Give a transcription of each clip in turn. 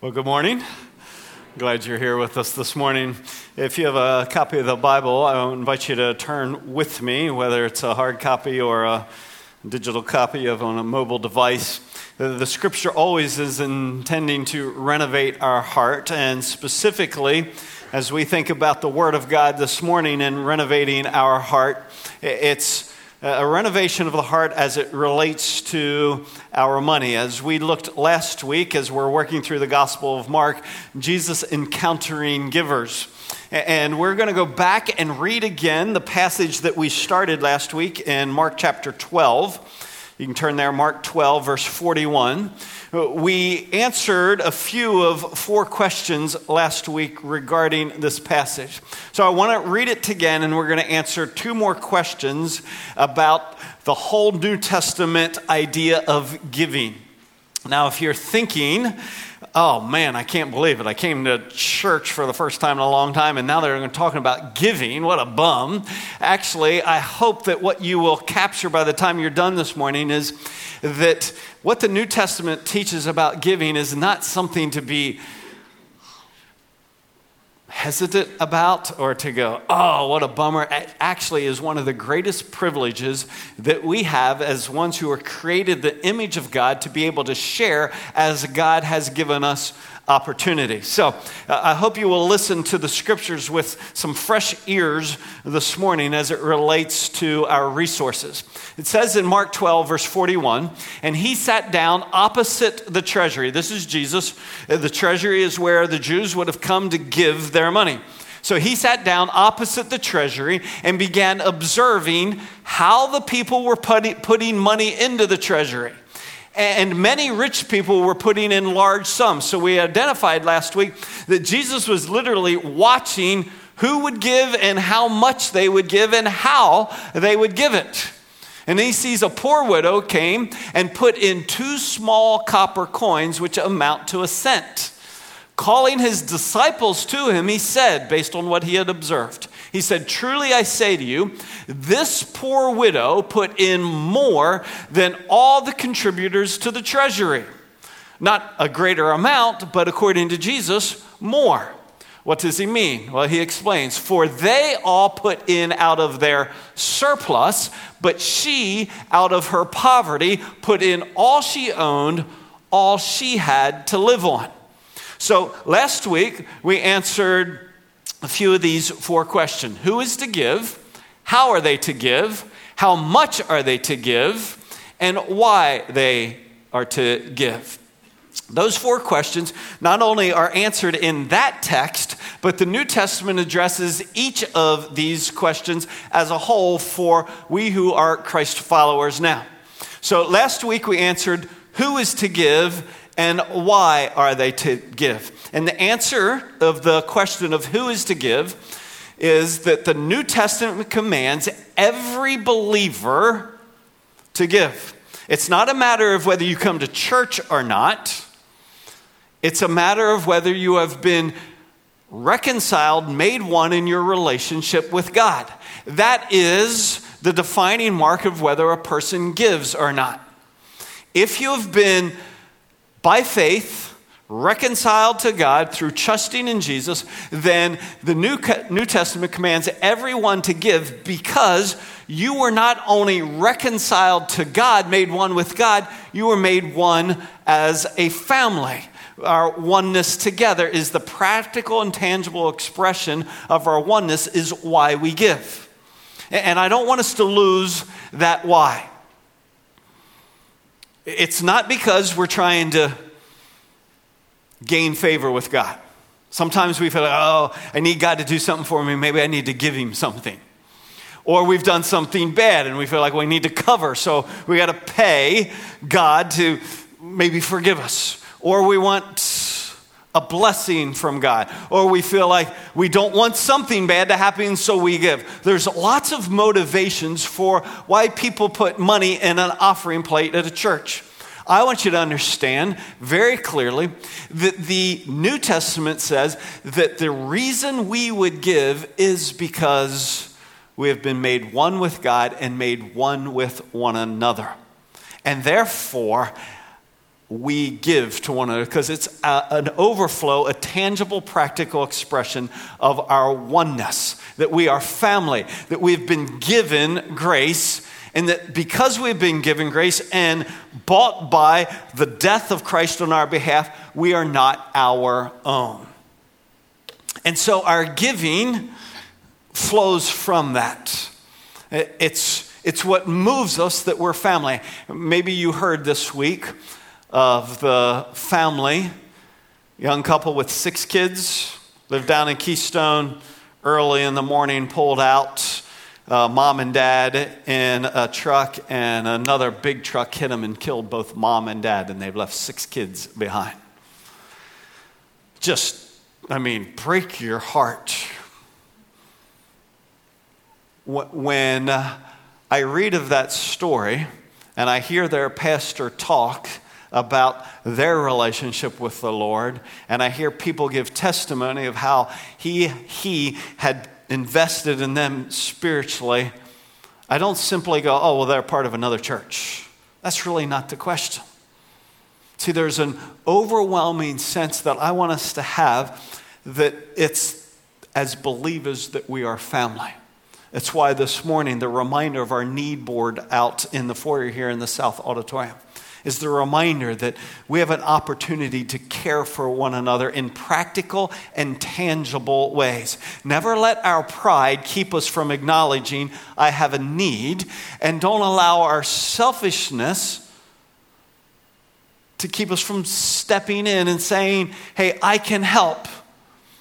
Well, good morning. Glad you're here with us this morning. If you have a copy of the Bible, I invite you to turn with me, whether it's a hard copy or a digital copy of on a mobile device. The scripture always is intending to renovate our heart, and specifically, as we think about the Word of God this morning and renovating our heart, it's a renovation of the heart as it relates to our money. As we looked last week, as we're working through the Gospel of Mark, Jesus encountering givers. And we're going to go back and read again the passage that we started last week in Mark chapter 12. You can turn there, Mark 12, verse 41. We answered a few of four questions last week regarding this passage. So I want to read it again, and we're going to answer two more questions about the whole New Testament idea of giving. Now, if you're thinking, oh man, I can't believe it. I came to church for the first time in a long time, and now they're talking about giving. What a bum. Actually, I hope that what you will capture by the time you're done this morning is that what the New Testament teaches about giving is not something to be hesitant about or to go, oh, what a bummer. Actually is one of the greatest privileges that we have as ones who are created the image of God to be able to share as God has given us opportunity. So uh, I hope you will listen to the scriptures with some fresh ears this morning as it relates to our resources. It says in Mark 12, verse 41, and he sat down opposite the treasury. This is Jesus. Uh, the treasury is where the Jews would have come to give their money. So he sat down opposite the treasury and began observing how the people were putting money into the treasury and many rich people were putting in large sums. So we identified last week that Jesus was literally watching who would give and how much they would give and how they would give it. And he sees a poor widow came and put in two small copper coins, which amount to a cent. Calling his disciples to him, he said, based on what he had observed, he said, Truly I say to you, this poor widow put in more than all the contributors to the treasury. Not a greater amount, but according to Jesus, more. What does he mean? Well, he explains, For they all put in out of their surplus, but she, out of her poverty, put in all she owned, all she had to live on. So last week we answered a few of these four questions Who is to give? How are they to give? How much are they to give? And why they are to give. Those four questions not only are answered in that text, but the New Testament addresses each of these questions as a whole for we who are Christ followers now. So last week we answered who is to give and why are they to give? And the answer of the question of who is to give is that the New Testament commands every believer to give. It's not a matter of whether you come to church or not, it's a matter of whether you have been reconciled, made one in your relationship with God. That is the defining mark of whether a person gives or not. If you have been by faith, reconciled to God through trusting in Jesus, then the New, New Testament commands everyone to give because you were not only reconciled to God, made one with God, you were made one as a family. Our oneness together is the practical and tangible expression of our oneness, is why we give. And I don't want us to lose that why. It's not because we're trying to gain favor with God. Sometimes we feel like, oh, I need God to do something for me. Maybe I need to give him something. Or we've done something bad and we feel like we need to cover, so we got to pay God to maybe forgive us. Or we want a blessing from God. Or we feel like we don't want something bad to happen, so we give. There's lots of motivations for why people put money in an offering plate at a church. I want you to understand very clearly that the New Testament says that the reason we would give is because we have been made one with God and made one with one another. And therefore, we give to one another because it's a, an overflow, a tangible, practical expression of our oneness, that we are family, that we've been given grace, and that because we've been given grace and bought by the death of Christ on our behalf, we are not our own. And so our giving flows from that. It's, it's what moves us that we're family. Maybe you heard this week of the family, young couple with six kids, lived down in Keystone, early in the morning, pulled out. Uh, mom and dad in a truck, and another big truck hit them and killed both mom and dad, and they've left six kids behind. Just, I mean, break your heart. When I read of that story and I hear their pastor talk, about their relationship with the Lord. And I hear people give testimony of how he, he had invested in them spiritually. I don't simply go, oh, well, they're part of another church. That's really not the question. See, there's an overwhelming sense that I want us to have that it's as believers that we are family. It's why this morning the reminder of our need board out in the foyer here in the South Auditorium is the reminder that we have an opportunity to care for one another in practical and tangible ways. Never let our pride keep us from acknowledging I have a need, and don't allow our selfishness to keep us from stepping in and saying, Hey, I can help.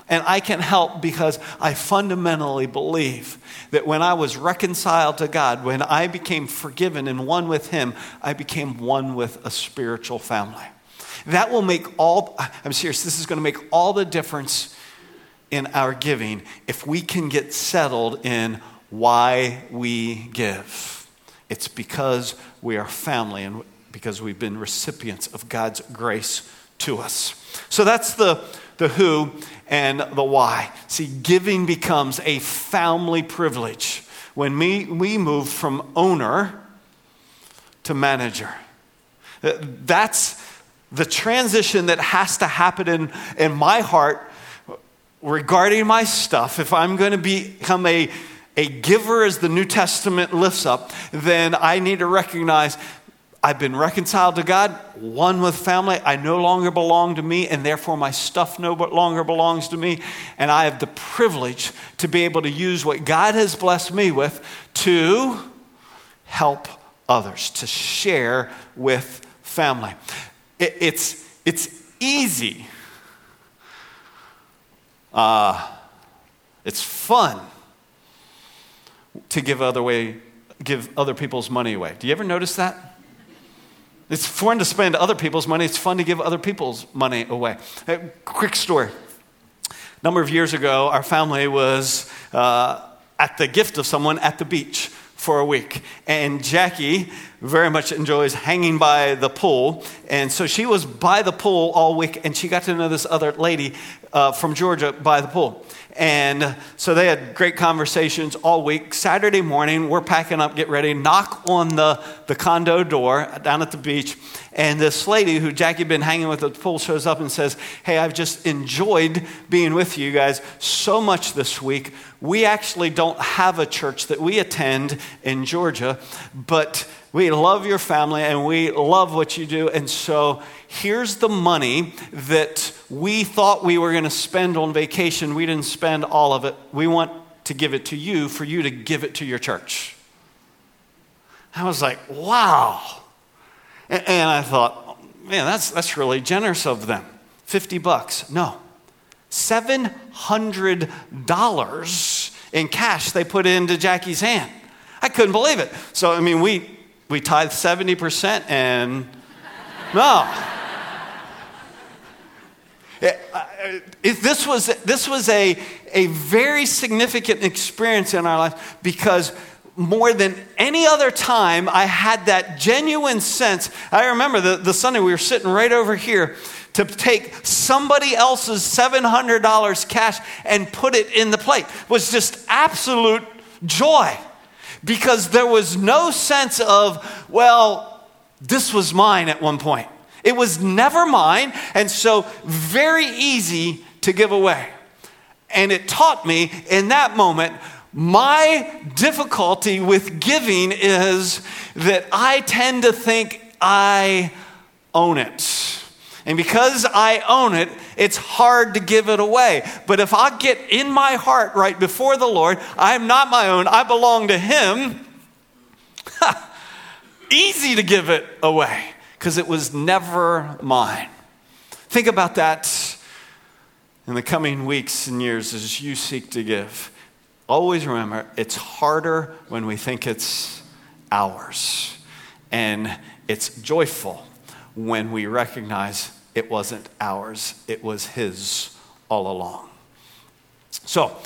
And I can help because I fundamentally believe that when I was reconciled to God, when I became forgiven and one with Him, I became one with a spiritual family. That will make all, I'm serious, this is going to make all the difference in our giving if we can get settled in why we give. It's because we are family and because we've been recipients of God's grace to us. So that's the, the who and the why. See, giving becomes a family privilege when we, we move from owner to manager. Uh, that's the transition that has to happen in, in my heart regarding my stuff. If I'm going to become a, a giver as the New Testament lifts up, then I need to recognize I've been reconciled to God, one with family. I no longer belong to me, and therefore my stuff no longer belongs to me. And I have the privilege to be able to use what God has blessed me with to help others, to share with family. It, it's, it's easy, uh, it's fun to give other, way, give other people's money away. Do you ever notice that? It's fun to spend other people's money. It's fun to give other people's money away. A quick story. A number of years ago, our family was uh, at the gift of someone at the beach for a week. And Jackie very much enjoys hanging by the pool. And so she was by the pool all week, and she got to know this other lady uh, from Georgia by the pool. And so they had great conversations all week. Saturday morning, we're packing up, get ready, knock on the, the condo door down at the beach. And this lady who Jackie had been hanging with at the pool shows up and says, Hey, I've just enjoyed being with you guys so much this week. We actually don't have a church that we attend in Georgia, but we love your family and we love what you do. And so here's the money that we thought we were going to spend on vacation. We didn't spend all of it. We want to give it to you for you to give it to your church. I was like, wow. And I thought, man, that's, that's really generous of them. 50 bucks. No. $700 in cash they put into Jackie's hand. I couldn't believe it. So, I mean, we, we tithe 70% and no. If uh, this was, this was a, a very significant experience in our life because more than any other time, I had that genuine sense. I remember the, the Sunday we were sitting right over here to take somebody else's $700 cash and put it in the plate it was just absolute joy because there was no sense of, well, this was mine at one point. It was never mine, and so very easy to give away. And it taught me in that moment my difficulty with giving is that I tend to think I own it. And because I own it, it's hard to give it away. But if I get in my heart right before the Lord, I'm not my own, I belong to Him, easy to give it away because it was never mine. Think about that in the coming weeks and years as you seek to give. Always remember, it's harder when we think it's ours. And it's joyful when we recognize it wasn't ours, it was His all along. So,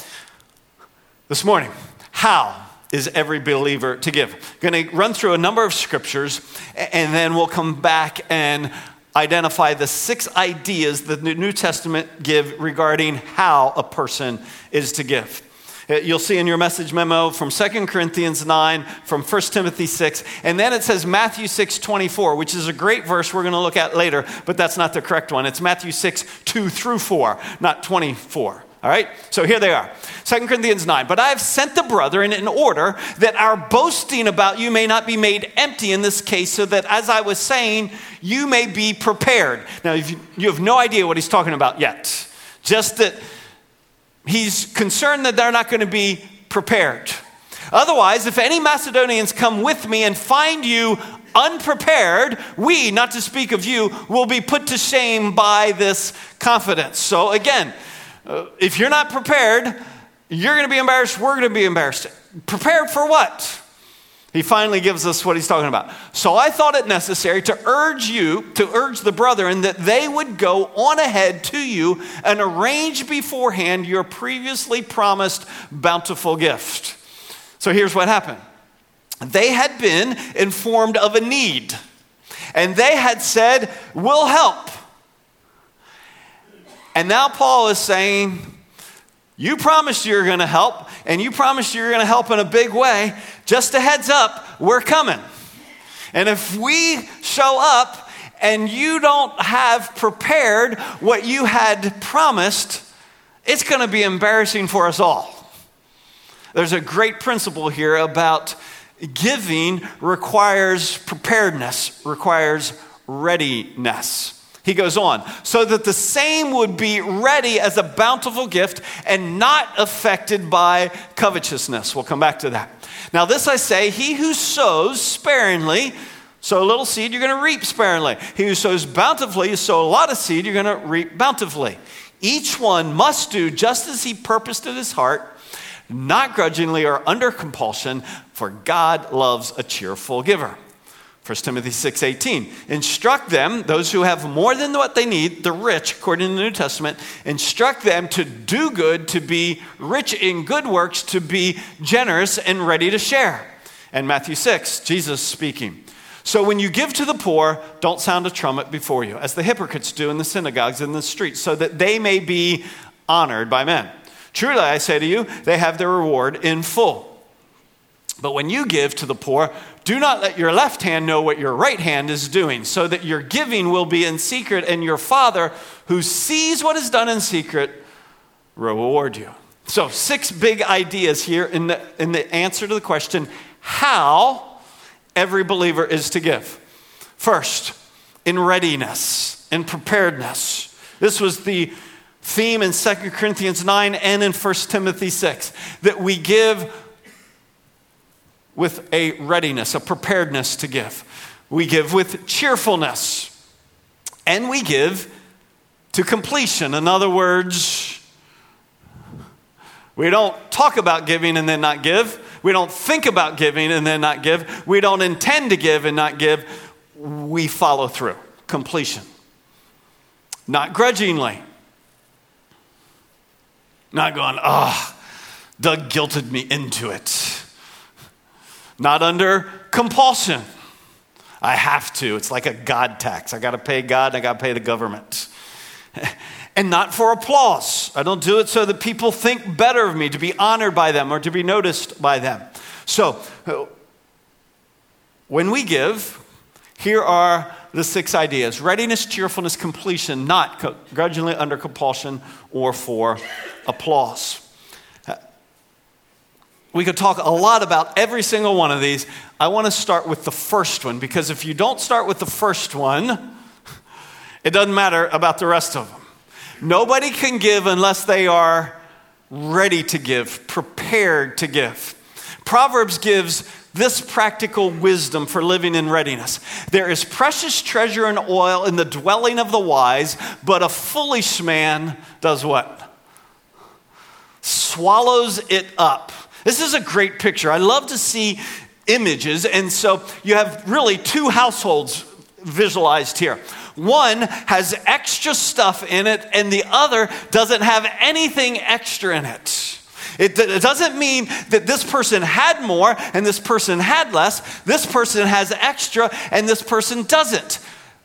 this morning, how is every believer to give? Going to run through a number of scriptures and then we'll come back and identify the six ideas that the New Testament give regarding how a person is to give. Uh, you'll see in your message memo from 2 Corinthians 9, from 1 Timothy 6, and then it says Matthew 6 24, which is a great verse we're going to look at later, but that's not the correct one. It's Matthew 6 2 through 4, not 24. All right? So here they are. 2 Corinthians 9. But I have sent the brethren in order that our boasting about you may not be made empty in this case, so that, as I was saying, you may be prepared. Now, you have no idea what he's talking about yet. Just that he's concerned that they're not going to be prepared. Otherwise, if any Macedonians come with me and find you unprepared, we, not to speak of you, will be put to shame by this confidence. So, again, uh, if you're not prepared, you're going to be embarrassed, we're going to be embarrassed. Prepared for what? He finally gives us what he's talking about. So I thought it necessary to urge you, to urge the brethren, that they would go on ahead to you and arrange beforehand your previously promised bountiful gift. So here's what happened they had been informed of a need, and they had said, We'll help. And now Paul is saying, You promised you were going to help, and you promised you were going to help in a big way. Just a heads up, we're coming. And if we show up and you don't have prepared what you had promised, it's going to be embarrassing for us all. There's a great principle here about giving requires preparedness, requires readiness. He goes on, so that the same would be ready as a bountiful gift and not affected by covetousness. We'll come back to that. Now, this I say, he who sows sparingly, sow a little seed, you're going to reap sparingly. He who sows bountifully, you sow a lot of seed, you're going to reap bountifully. Each one must do just as he purposed in his heart, not grudgingly or under compulsion, for God loves a cheerful giver. 1 Timothy 6:18. Instruct them, those who have more than what they need, the rich, according to the New Testament, instruct them to do good, to be rich in good works, to be generous and ready to share. And Matthew 6, Jesus speaking. So when you give to the poor, don't sound a trumpet before you, as the hypocrites do in the synagogues and the streets, so that they may be honored by men. Truly, I say to you, they have their reward in full. But when you give to the poor, do not let your left hand know what your right hand is doing, so that your giving will be in secret, and your Father, who sees what is done in secret, reward you. So, six big ideas here in the, in the answer to the question how every believer is to give. First, in readiness, in preparedness. This was the theme in 2 Corinthians 9 and in 1 Timothy 6 that we give with a readiness, a preparedness to give. We give with cheerfulness. And we give to completion. In other words, we don't talk about giving and then not give. We don't think about giving and then not give. We don't intend to give and not give. We follow through. Completion. Not grudgingly. Not going, ah, oh, Doug guilted me into it not under compulsion. I have to. It's like a God tax. I got to pay God, and I got to pay the government. and not for applause. I don't do it so that people think better of me, to be honored by them or to be noticed by them. So, uh, when we give, here are the six ideas readiness, cheerfulness, completion, not grudgingly under compulsion or for applause. We could talk a lot about every single one of these. I want to start with the first one because if you don't start with the first one, it doesn't matter about the rest of them. Nobody can give unless they are ready to give, prepared to give. Proverbs gives this practical wisdom for living in readiness. There is precious treasure and oil in the dwelling of the wise, but a foolish man does what? Swallows it up. This is a great picture. I love to see images, and so you have really two households visualized here. One has extra stuff in it, and the other doesn't have anything extra in it. It, it, doesn't mean that this person had more and this person had less. This person has extra and this person doesn't.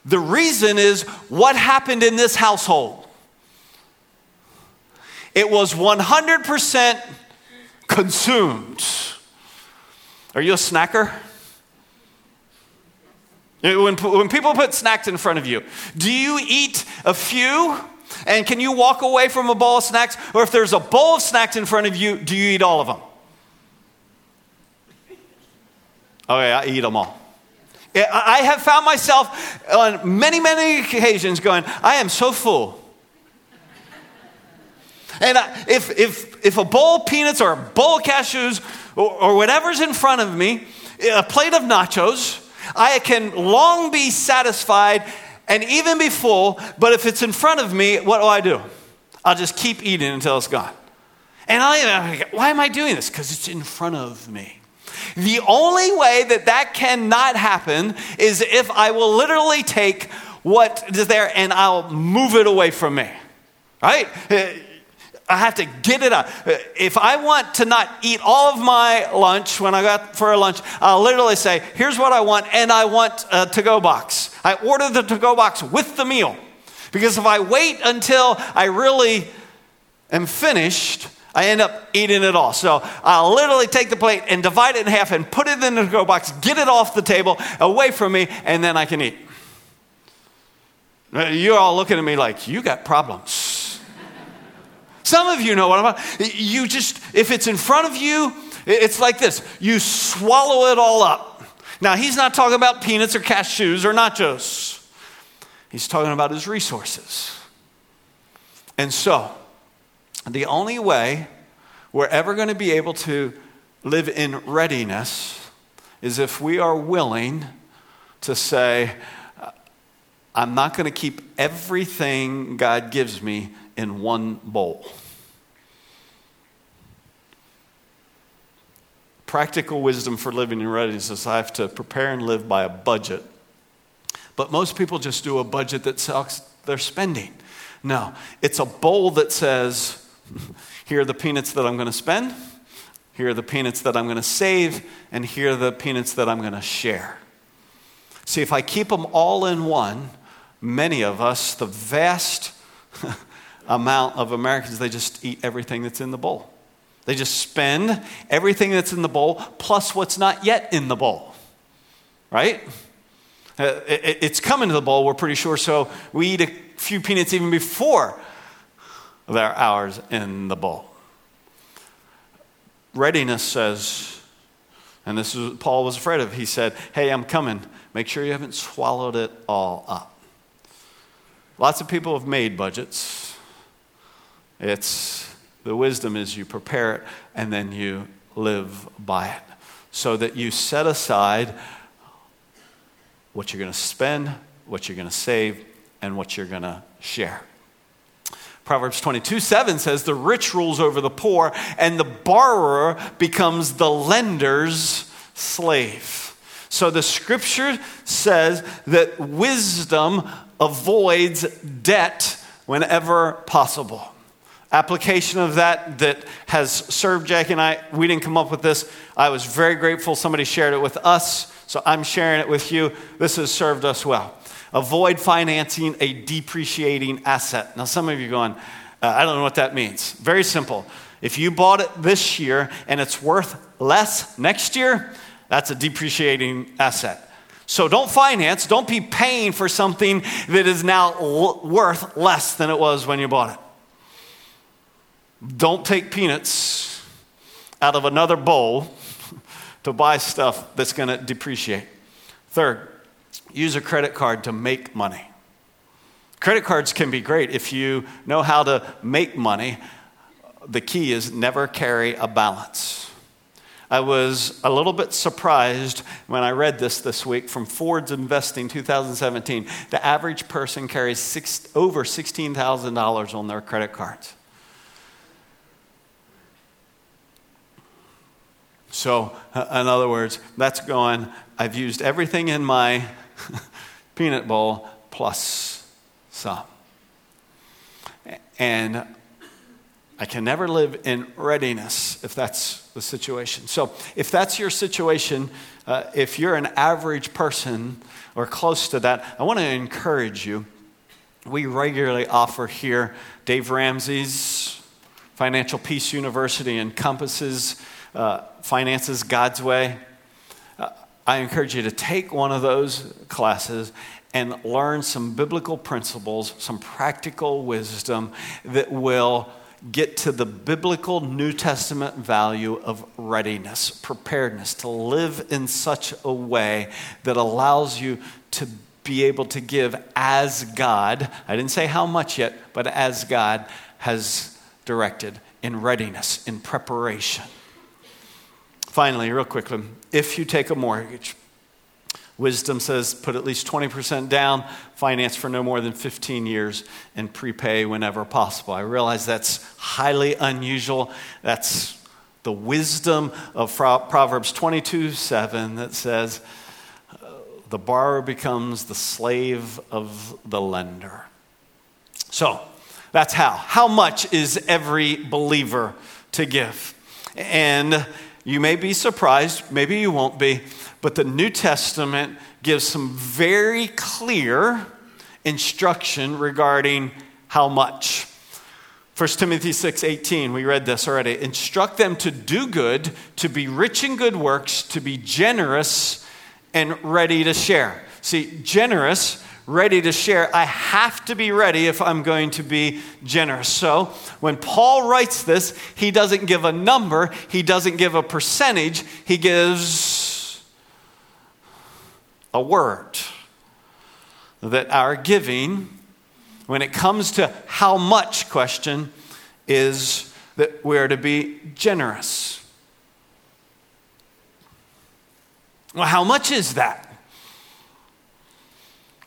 The reason is what happened in this household. It was 100% consumed. Are you a snacker? When, when people put snacks in front of you, do you eat a few? And can you walk away from a bowl of snacks? Or if there's a bowl of snacks in front of you, do you eat all of them? Okay, I eat them all. I have found myself on many, many occasions going, I am so full. And if, if, if a bowl of peanuts or a bowl of cashews or, or whatever's in front of me, a plate of nachos, I can long be satisfied and even be full, but if it's in front of me, what do I do? I'll just keep eating until it's gone. And I, why am I doing this? Because it's in front of me. The only way that that cannot happen is if I will literally take what is there and I'll move it away from me. Right? I have to get it out. If I want to not eat all of my lunch when I got for a lunch, I'll literally say, here's what I want, and I want a to go box. I order the to go box with the meal. Because if I wait until I really am finished, I end up eating it all. So I'll literally take the plate and divide it in half and put it in the to go box, get it off the table, away from me, and then I can eat. You're all looking at me like, you got problems. Some of you know what I'm about. You just, if it's in front of you, it's like this you swallow it all up. Now, he's not talking about peanuts or cashews or nachos, he's talking about his resources. And so, the only way we're ever going to be able to live in readiness is if we are willing to say, uh, I'm not going to keep everything God gives me in one bowl. Practical wisdom for living in readiness is I have to prepare and live by a budget. But most people just do a budget that sucks their spending. No, it's a bowl that says, here are the peanuts that I'm going to spend, here are the peanuts that I'm going to save, and here are the peanuts that I'm going to share. See, if I keep them all in one, many of us, the vast amount of Americans, they just eat everything that's in the bowl. They just spend everything that's in the bowl plus what's not yet in the bowl. Right? Uh, it, it's coming to the bowl, we're pretty sure, so we eat a few peanuts even before there are hours in the bowl. Readiness says, and this is what Paul was afraid of. He said, Hey, I'm coming. Make sure you haven't swallowed it all up. Lots of people have made budgets. It's the wisdom is you prepare it and then you live by it so that you set aside what you're going to spend, what you're going to save, and what you're going to share. Proverbs 22 7 says, The rich rules over the poor, and the borrower becomes the lender's slave. So the scripture says that wisdom avoids debt whenever possible application of that that has served Jackie and I. We didn't come up with this. I was very grateful somebody shared it with us, so I'm sharing it with you. This has served us well. Avoid financing a depreciating asset. Now, some of you going, uh, I don't know what that means. Very simple. If you bought it this year and it's worth less next year, that's a depreciating asset. So don't finance, don't be paying for something that is now l- worth less than it was when you bought it. Don't take peanuts out of another bowl to buy stuff that's going to depreciate. Third, use a credit card to make money. Credit cards can be great if you know how to make money. The key is never carry a balance. I was a little bit surprised when I read this this week from Forbes Investing 2017. The average person carries six, over $16,000 on their credit cards. So, uh, in other words, that's going, I've used everything in my peanut bowl plus some. And I can never live in readiness if that's the situation. So, if that's your situation, uh, if you're an average person or close to that, I want to encourage you. We regularly offer here Dave Ramsey's Financial Peace University encompasses uh, finances God's way. Uh, I encourage you to take one of those classes and learn some biblical principles, some practical wisdom that will get to the biblical New Testament value of readiness, preparedness, to live in such a way that allows you to be able to give as God, I didn't say how much yet, but as God has directed in readiness, in preparation. Finally, real quickly, if you take a mortgage, wisdom says put at least 20% down, finance for no more than 15 years, and prepay whenever possible. I realize that's highly unusual. That's the wisdom of Proverbs 22 7 that says, uh, the borrower becomes the slave of the lender. So, that's how. How much is every believer to give? And you may be surprised, maybe you won't be, but the New Testament gives some very clear instruction regarding how much. 1 Timothy 6 18, we read this already. Instruct them to do good, to be rich in good works, to be generous and ready to share. See, generous ready to share. I have to be ready if I'm going to be generous. So when Paul writes this, he doesn't give a number, he doesn't give a percentage, he gives a word. That our giving, when it comes to how much question, is that we're to be generous. Well, how much is that?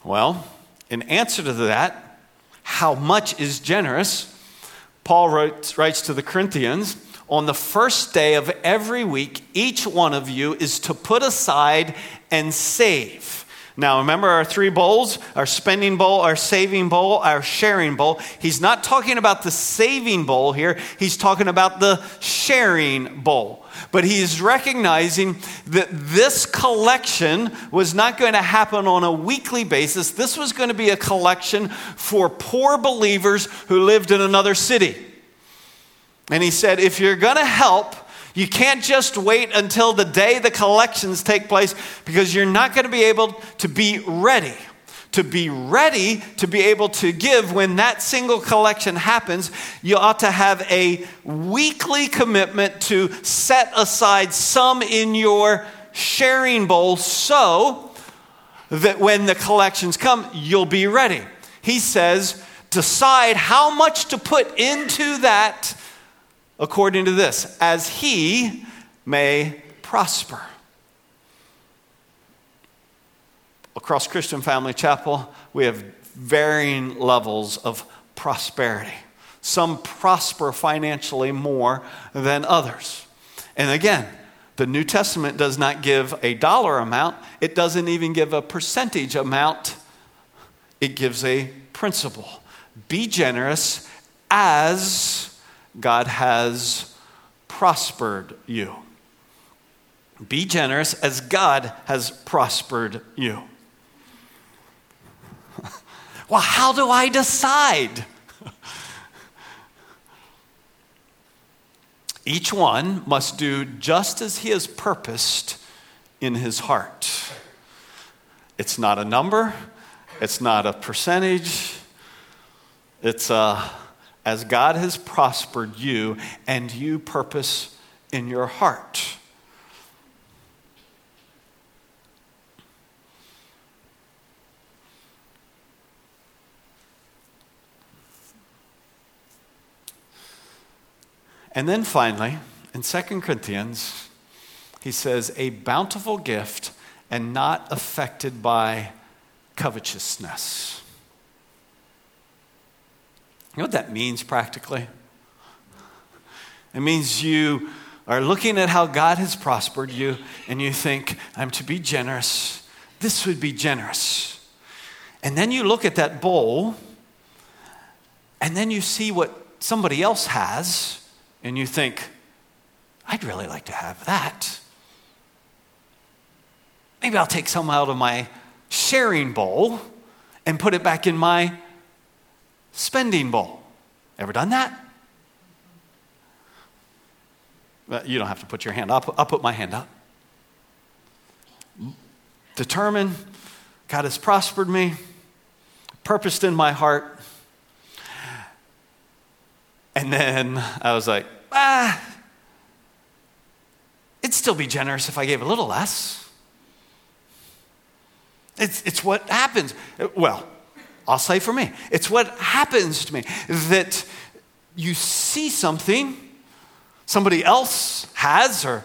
Well, in answer to that, how much is generous? Paul writes, writes to the Corinthians on the first day of every week, each one of you is to put aside and save. Now, remember our three bowls our spending bowl, our saving bowl, our sharing bowl. He's not talking about the saving bowl here, he's talking about the sharing bowl. But he's recognizing that this collection was not going to happen on a weekly basis. This was going to be a collection for poor believers who lived in another city. And he said, if you're going to help, you can't just wait until the day the collections take place because you're not going to be able to be ready to be ready to be able to give when that single collection happens, you ought to have a weekly commitment to set aside some in your sharing bowl so that when the collections come, you'll be ready. He says, decide how much to put into that according to this, as he may prosper. across Christian Family Chapel, we have varying levels of prosperity. Some prosper financially more than others. And again, the New Testament does not give a dollar amount, it doesn't even give a percentage amount, it gives a principle. Be generous as God has prospered you. Be generous as God has prospered you. Well, how do I decide? Each one must do just as he has purposed in his heart. It's not a number, it's not a percentage. It's uh, as God has prospered you and you purpose in your heart. And then finally, in 2 Corinthians, he says, a bountiful gift and not affected by covetousness. You know what that means practically? It means you are looking at how God has prospered you and you think, I'm to be generous. This would be generous. And then you look at that bowl and then you see what somebody else has and you think, I'd really like to have that. Maybe I'll take some out of my sharing bowl and put it back in my spending bowl. Ever done that? You don't have to put your hand up. I'll put my hand up. Determined, God has prospered me, purposed in my heart. And then I was like, ah, it'd still be generous if I gave a little less. It's, it's what happens. Well, I'll say for me, it's what happens to me that you see something somebody else has, or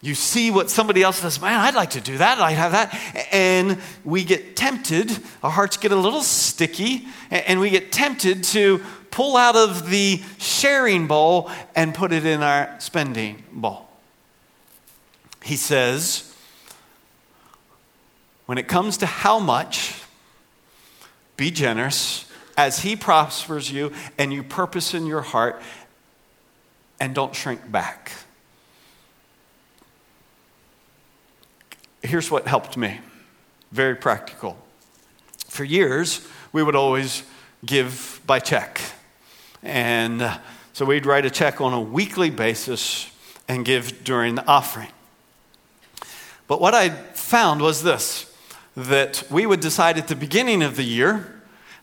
you see what somebody else does. Man, I'd like to do that. I'd have that. And we get tempted, our hearts get a little sticky, and we get tempted to pull out of the sharing bowl and put it in our spending bowl. He says, when it comes to how much, be generous as He prospers you and you purpose in your heart, and don't shrink back. Here's what helped me very practical. For years, we would always give by check. And uh, so we'd write a check on a weekly basis and give during the offering. But what I found was this that we would decide at the beginning of the year,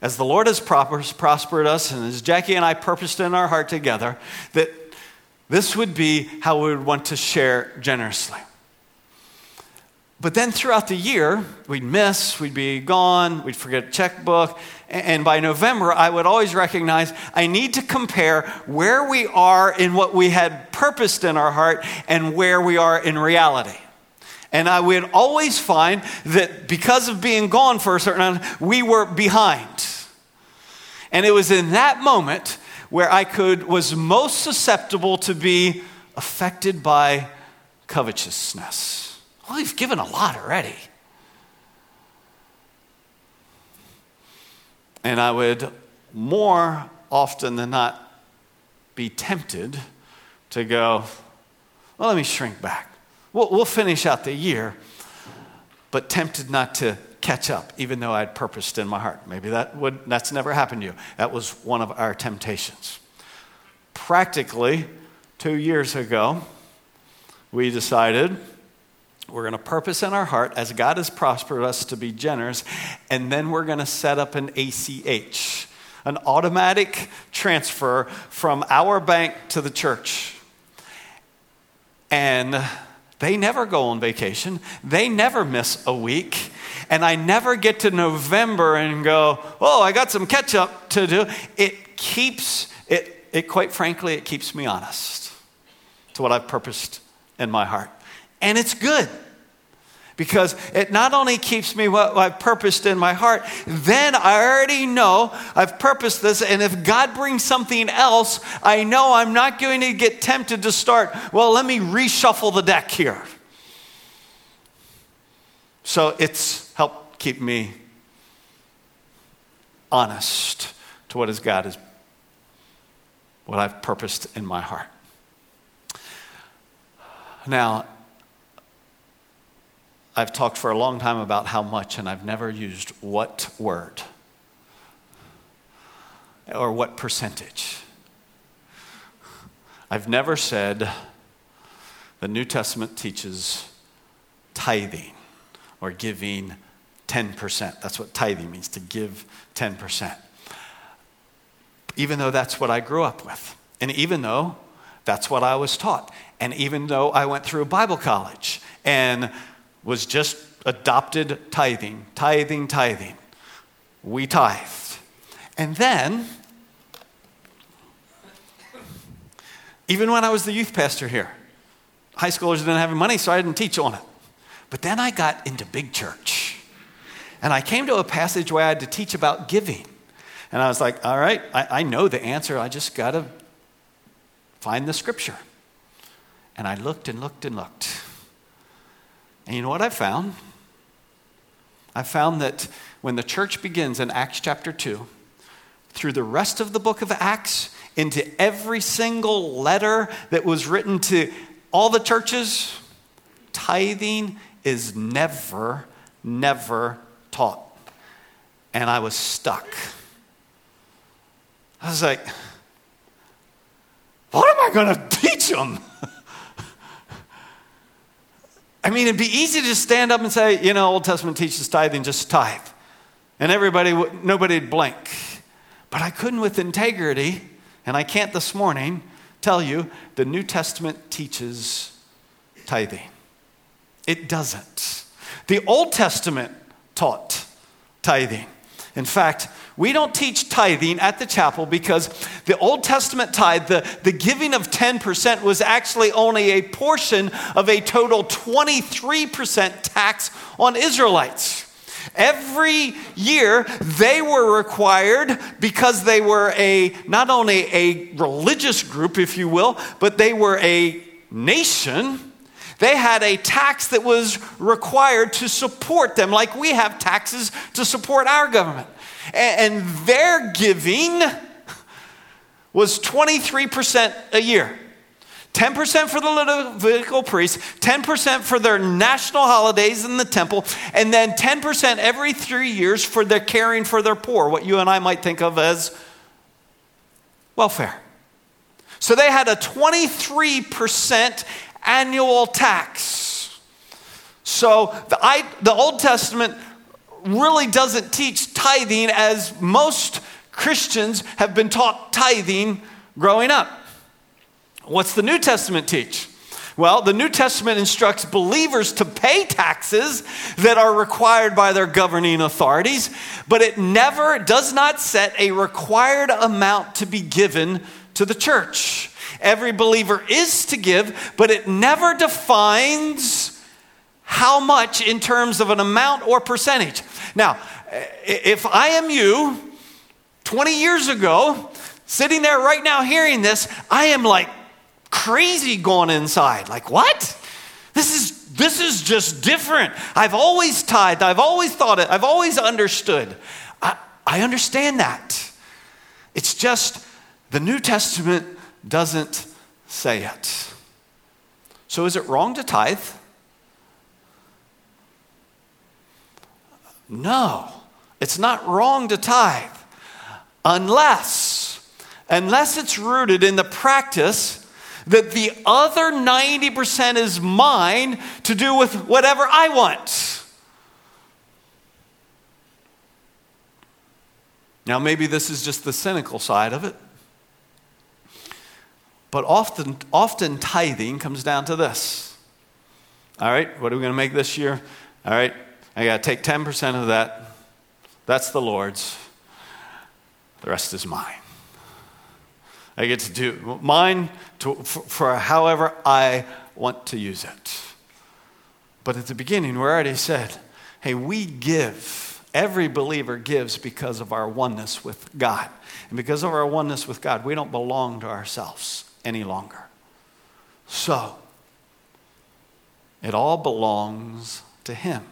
as the Lord has prospered us and as Jackie and I purposed in our heart together, that this would be how we would want to share generously. But then throughout the year, we'd miss, we'd be gone, we'd forget a checkbook. And by November, I would always recognize I need to compare where we are in what we had purposed in our heart and where we are in reality. And I would always find that because of being gone for a certain time, we were behind. And it was in that moment where I could was most susceptible to be affected by covetousness. Well, you've given a lot already. And I would more often than not be tempted to go, well, let me shrink back. We'll, we'll finish out the year, but tempted not to catch up, even though I'd purposed in my heart. Maybe that would, that's never happened to you. That was one of our temptations. Practically, two years ago, we decided we're going to purpose in our heart as God has prospered us to be generous, and then we're going to set up an ACH, an automatic transfer from our bank to the church. And they never go on vacation. They never miss a week. And I never get to November and go, oh, I got some catch up to do. It keeps, it, it quite frankly, it keeps me honest to what I've purposed in my heart. And it's good because it not only keeps me what I've purposed in my heart, then I already know I've purposed this. And if God brings something else, I know I'm not going to get tempted to start, well, let me reshuffle the deck here. So it's helped keep me honest to what is God is what I've purposed in my heart. Now, I've talked for a long time about how much, and I've never used what word or what percentage. I've never said the New Testament teaches tithing or giving 10%. That's what tithing means, to give 10%. Even though that's what I grew up with, and even though that's what I was taught, and even though I went through Bible college and was just adopted tithing, tithing, tithing, we tithed. And then, even when I was the youth pastor here, high schoolers didn't have money, so I didn't teach on it. But then I got into big church. And I came to a passage where I had to teach about giving. And I was like, all right, I, I know the answer. I just got to find the scripture. And I looked and looked and looked. And you know what I found? I found that when the church begins in Acts chapter 2, through the rest of the book of Acts, into every single letter that was written to all the churches, tithing is never, never taught. And I was stuck. I was like, what am I going to teach them? I mean, it'd be easy to just stand up and say, you know, Old Testament teaches tithing, just tithe. And everybody, nobody would blink. But I couldn't with integrity, and I can't this morning tell you the New Testament teaches tithing. It doesn't. The Old Testament taught tithing. In fact, we don't teach tithing at the chapel because the Old Testament tithe, the, the giving of 10%, was actually only a portion of a total 23% tax on Israelites. Every year, they were required because they were a not only a religious group, if you will, but they were a nation they had a tax that was required to support them, like we have taxes to support our government. And their giving was 23% a year. 10% for the Levitical priests, 10% for their national holidays in the temple, and then 10% every three years for their caring for their poor, what you and I might think of as welfare. So they had a 23% annual tax. So the, I, the Old Testament really doesn't teach tithing as most Christians have been taught tithing growing up. What's the New Testament teach? Well, the New Testament instructs believers to pay taxes that are required by their governing authorities, but it never does not set a required amount to be given to the church. Every believer is to give, but it never defines how much in terms of an amount or percentage. Now, if I am you 20 years ago, sitting there right now hearing this, I am like crazy going inside. Like, what? This is this is just different. I've always tithed, I've always thought it, I've always understood. I, I understand that. It's just the New Testament doesn't say it. So is it wrong to tithe? No, it's not wrong to tithe unless unless it's rooted in the practice that the other 90% is mine to do with whatever I want. Now, maybe this is just the cynical side of it. But often, often tithing comes down to this. All right, what are we going to make this year? All right, I got to take 10% of that. That's the Lord's. The rest is mine. I get to do mine to, for, for however I want to use it. But at the beginning, we already said, hey, we give. Every believer gives because of our oneness with God. And because of our oneness with God, we don't belong to ourselves any longer. So, it all belongs to Him.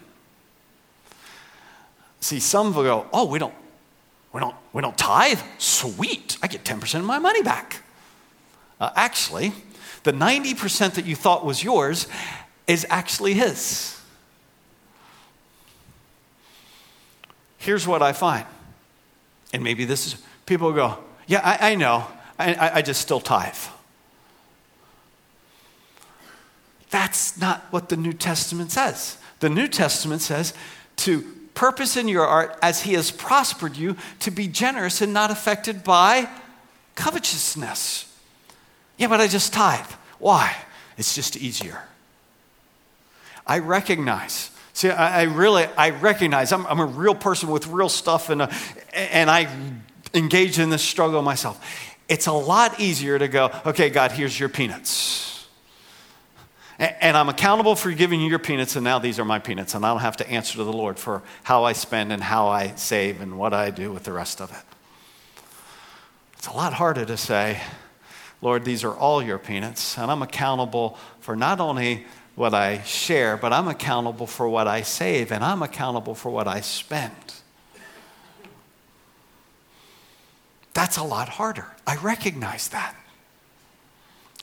See, some will go, oh, we don't, we don't, we don't tithe? Sweet, I get 10% of my money back. Uh, actually, the 90% that you thought was yours is actually His. Here's what I find, and maybe this is people go, yeah, I, I know, I, I just still tithe. That's not what the New Testament says. The New Testament says to purpose in your heart as he has prospered you to be generous and not affected by covetousness. Yeah, but I just tithe. Why? It's just easier. I recognize. See, I, I really, I recognize I'm, I'm, a real person with real stuff, and, uh, and I engage in this struggle myself. It's a lot easier to go, okay, God, here's your peanuts. And I'm accountable for giving you your peanuts, and now these are my peanuts, and I don't have to answer to the Lord for how I spend and how I save and what I do with the rest of it. It's a lot harder to say, Lord, these are all your peanuts, and I'm accountable for not only what I share, but I'm accountable for what I save, and I'm accountable for what I spend. That's a lot harder. I recognize that.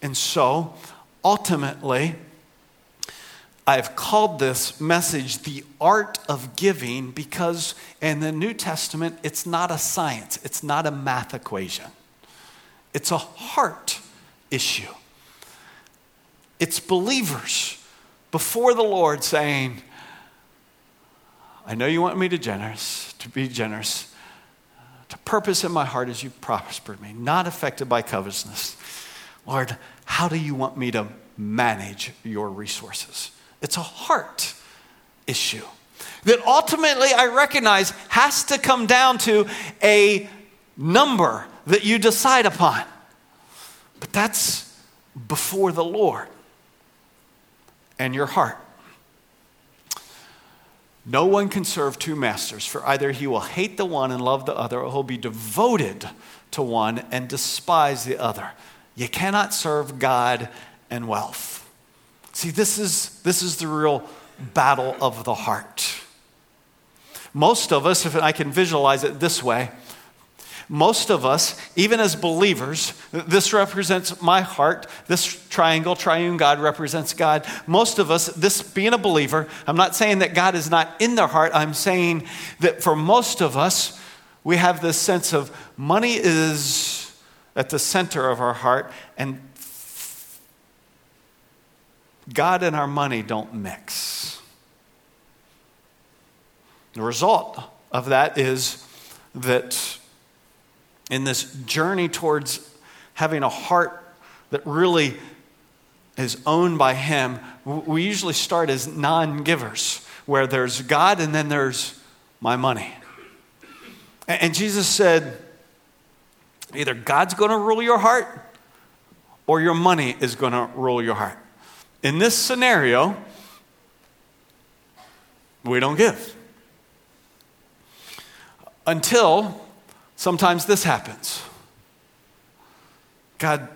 And so, ultimately, I've called this message the art of giving because in the New Testament, it's not a science, it's not a math equation, it's a heart issue. It's believers before the Lord saying, I know you want me to generous, to be generous, to purpose in my heart as you prospered me, not affected by covetousness. Lord, how do you want me to manage your resources? It's a heart issue that ultimately I recognize has to come down to a number that you decide upon. But that's before the Lord and your heart. No one can serve two masters, for either he will hate the one and love the other, or he'll be devoted to one and despise the other. You cannot serve God and wealth. See, this is, this is the real battle of the heart. Most of us, if I can visualize it this way, most of us, even as believers, this represents my heart. This triangle, triune God, represents God. Most of us, this being a believer, I'm not saying that God is not in their heart. I'm saying that for most of us, we have this sense of money is at the center of our heart, and God and our money don't mix. The result of that is that in this journey towards having a heart that really is owned by Him, we usually start as non givers, where there's God and then there's my money. And Jesus said, either God's going to rule your heart or your money is going to rule your heart. In this scenario, we don't give. Until sometimes this happens. God,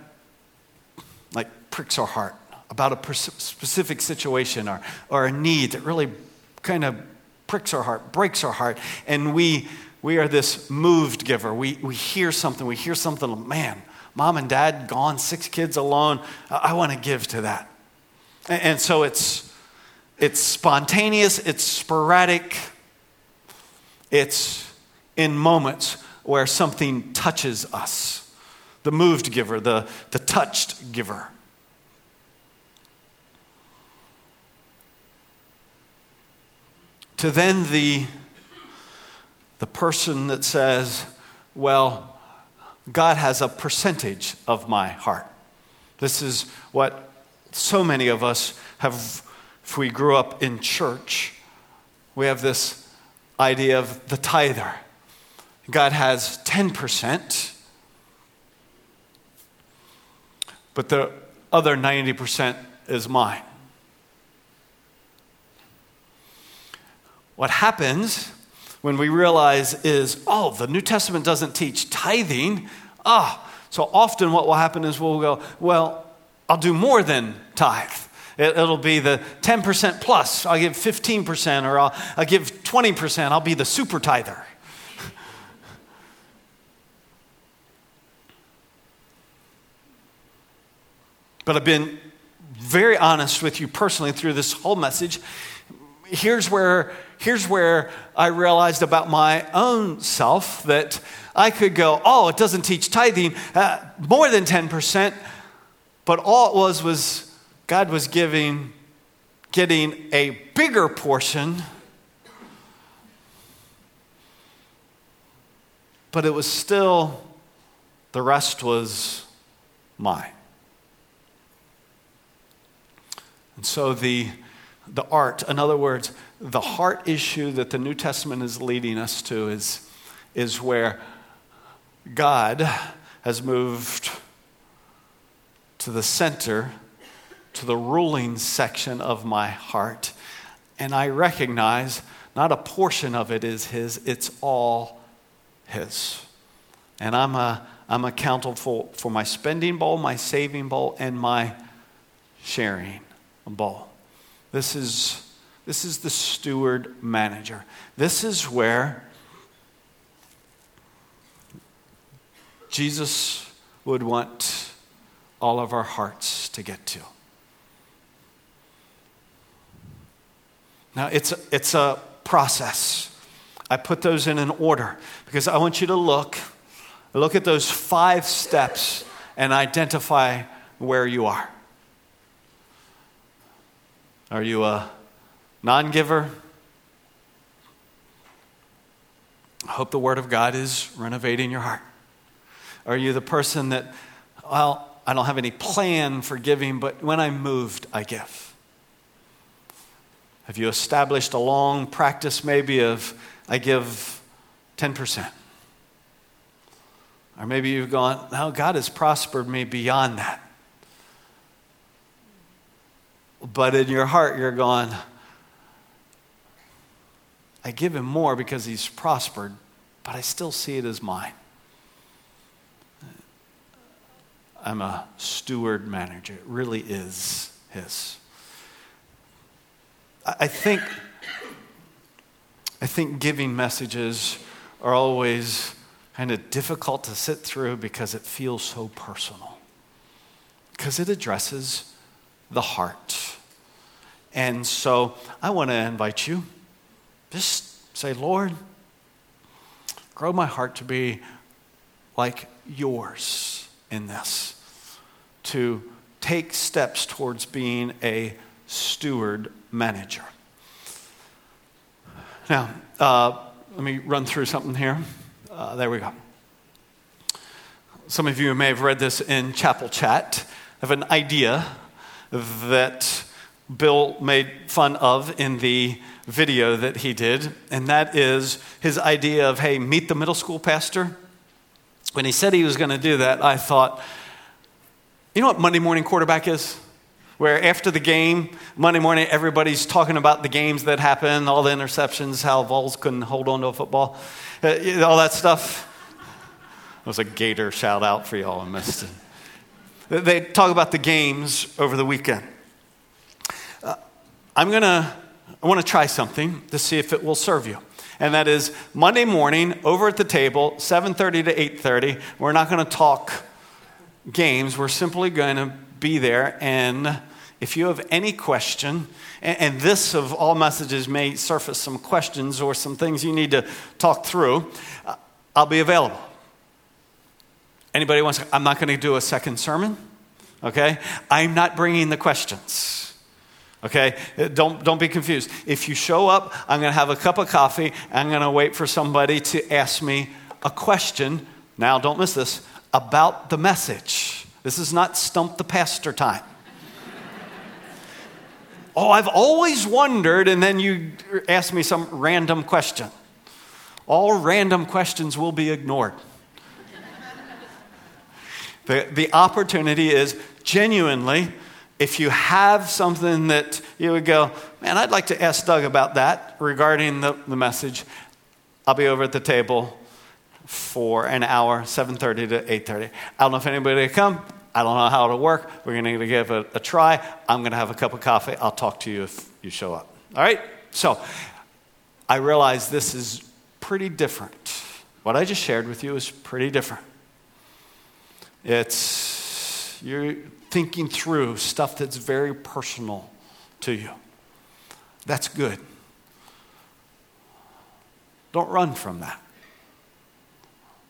like, pricks our heart about a specific situation or, or a need that really kind of pricks our heart, breaks our heart, and we, we are this moved giver. We, we hear something, we hear something, man, mom and dad gone, six kids alone. I, I want to give to that. And so it's, it's spontaneous, it's sporadic, it's in moments where something touches us. The moved giver, the, the touched giver. To then the, the person that says, Well, God has a percentage of my heart. This is what so many of us have, if we grew up in church, we have this idea of the tither. God has 10%, but the other 90% is mine. What happens when we realize is, oh, the New Testament doesn't teach tithing. Ah, so often what will happen is we'll go, well, I'll do more than tithe. It, will be the 10% plus. I'll give 15%, or I'll, I'll give 20%. I'll be the super tither. but I've been very honest with you personally through this whole message. Here's where, here's where I realized about my own self that I could go, oh, it doesn't teach tithing, uh, more than 10%. But all it was was God was giving, getting a bigger portion but it was still, the rest was mine. And so the, the art, in other words, the heart issue that the New Testament is leading us to is, is where God has moved to the center, to the ruling section of my heart. And I recognize not a portion of it is His, it's all His. And I'm, a, I'm accountable for, for my spending bowl, my saving bowl, and my sharing bowl. This is, this is the steward manager. This is where Jesus would want all of our hearts to get to. Now, it's a, it's a process. I put those in an order because I want you to look, look at those five steps and identify where you are. Are you a non giver? I hope the Word of God is renovating your heart. Are you the person that, well, I don't have any plan for giving, but when I'm moved, I give? Have you established a long practice maybe of, I give 10%? Or maybe you've gone, now God has prospered me beyond that. But in your heart, you're going, I give him more because he's prospered, but I still see it as mine. I'm a steward manager. It really is his. I think, I think giving messages are always kind of difficult to sit through because it feels so personal. Because it addresses the heart. And so I want to invite you just say, Lord, grow my heart to be like yours in this, to take steps towards being a steward manager. Now, uh, let me run through something here. Uh, there we go. Some of you may have read this in Chapel Chat. I have an idea that Bill made fun of in the video that he did, and that is his idea of, hey, meet the middle school pastor. When he said he was going to do that, I thought, you know what Monday morning quarterback is? Where after the game, Monday morning, everybody's talking about the games that happened, all the interceptions, how Vols couldn't hold on to a football, uh, all that stuff. It was a Gator shout out for y'all I missed it. They talk about the games over the weekend. Uh, I'm going to, I want to try something to see if it will serve you and that is Monday morning over at the table, 7:30 to 8:30. We're not going to talk games. We're simply going to be there and if you have any question, and, this of all messages may surface some questions or some things you need to talk through, uh, I'll be available. Anybody wants? I'm not going to do a second sermon. Okay, I'm not bringing the questions. Okay? Uh, don't, don't be confused. If you show up, I'm going to have a cup of coffee. I'm going to wait for somebody to ask me a question. Now, don't miss this about the message. This is not stump the pastor time. oh, I've always wondered, and then you ask me some random question. All random questions will be ignored. The, the opportunity is genuinely if you have something that you would go, man, I'd like to ask Doug about that regarding the, the message, I'll be over at the table for an hour, 7.30 to 8.30. I don't know if anybody will come. I don't know how it'll work. We're going to give it a, a try. I'm going to have a cup of coffee. I'll talk to you if you show up. All right? So I realize this is pretty different. What I just shared with you is pretty different. It's, you're thinking through stuff that's very personal to you. That's good. Don't run from that.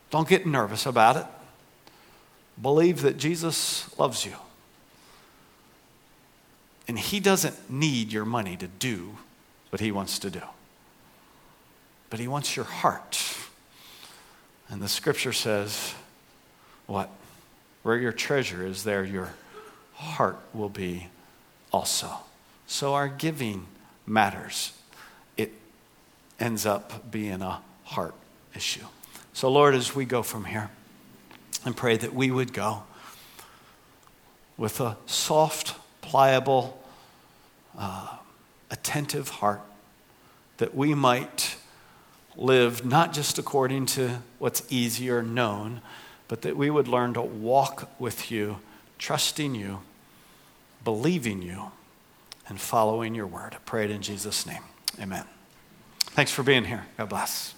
Don't get nervous about it. Believe that Jesus loves you. And He doesn't need your money to do what He wants to do, but He wants your heart. And the scripture says, what? Where your treasure is, there your heart will be also. So our giving matters. It ends up being a heart issue. So, Lord, as we go from here, and pray that we would go with a soft, pliable, uh, attentive heart, that we might live not just according to what's easy or known, but that we would learn to walk with you, trusting you, believing you, and following your word. I pray it in Jesus' name. Amen. Thanks for being here. God bless.